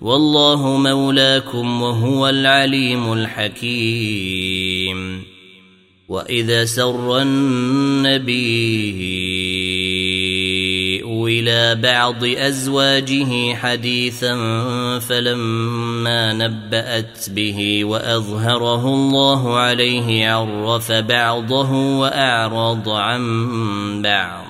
والله مولاكم وهو العليم الحكيم. وإذا سر النبي إلى بعض أزواجه حديثا فلما نبأت به وأظهره الله عليه عرف بعضه وأعرض عن بعض.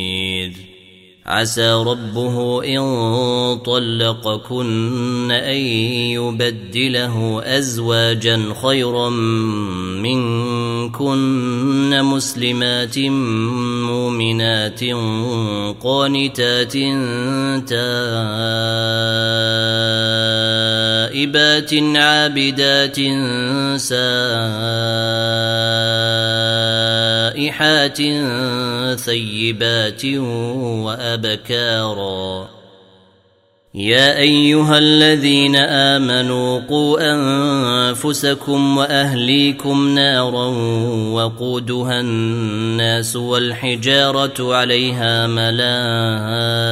عسى ربه إن طلقكن أن يبدله أزواجا خيرا منكن مسلمات مؤمنات قانتات تائبات عابدات سائحات ثيبات وابكارا يا ايها الذين امنوا قوا انفسكم واهليكم نارا وقودها الناس والحجاره عليها ملائكه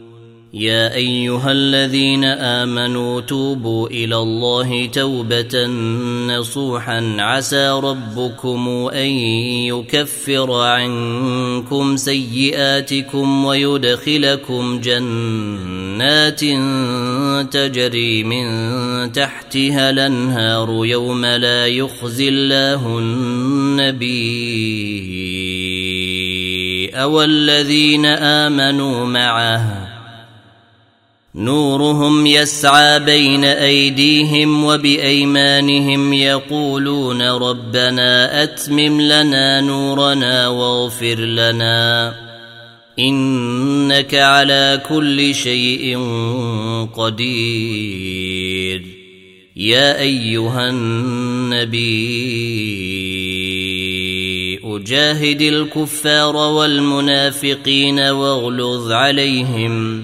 يا أيها الذين آمنوا توبوا إلى الله توبة نصوحا. عسى ربكم أن يكفر عنكم سيئاتكم ويدخلكم جنات تجري من تحتها الأنهار يوم لا يخزي الله النبي والذين آمنوا معه. نورهم يسعى بين أيديهم وبأيمانهم يقولون ربنا أتمم لنا نورنا واغفر لنا إنك على كل شيء قدير يا أيها النبي أجاهد الكفار والمنافقين واغلظ عليهم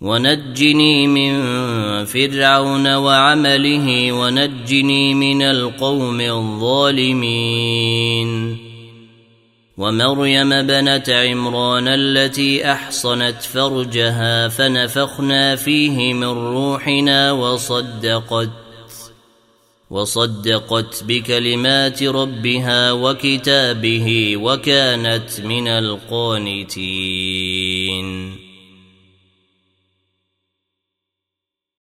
ونجني من فرعون وعمله ونجني من القوم الظالمين. ومريم بنت عمران التي أحصنت فرجها فنفخنا فيه من روحنا وصدقت وصدقت بكلمات ربها وكتابه وكانت من القانتين.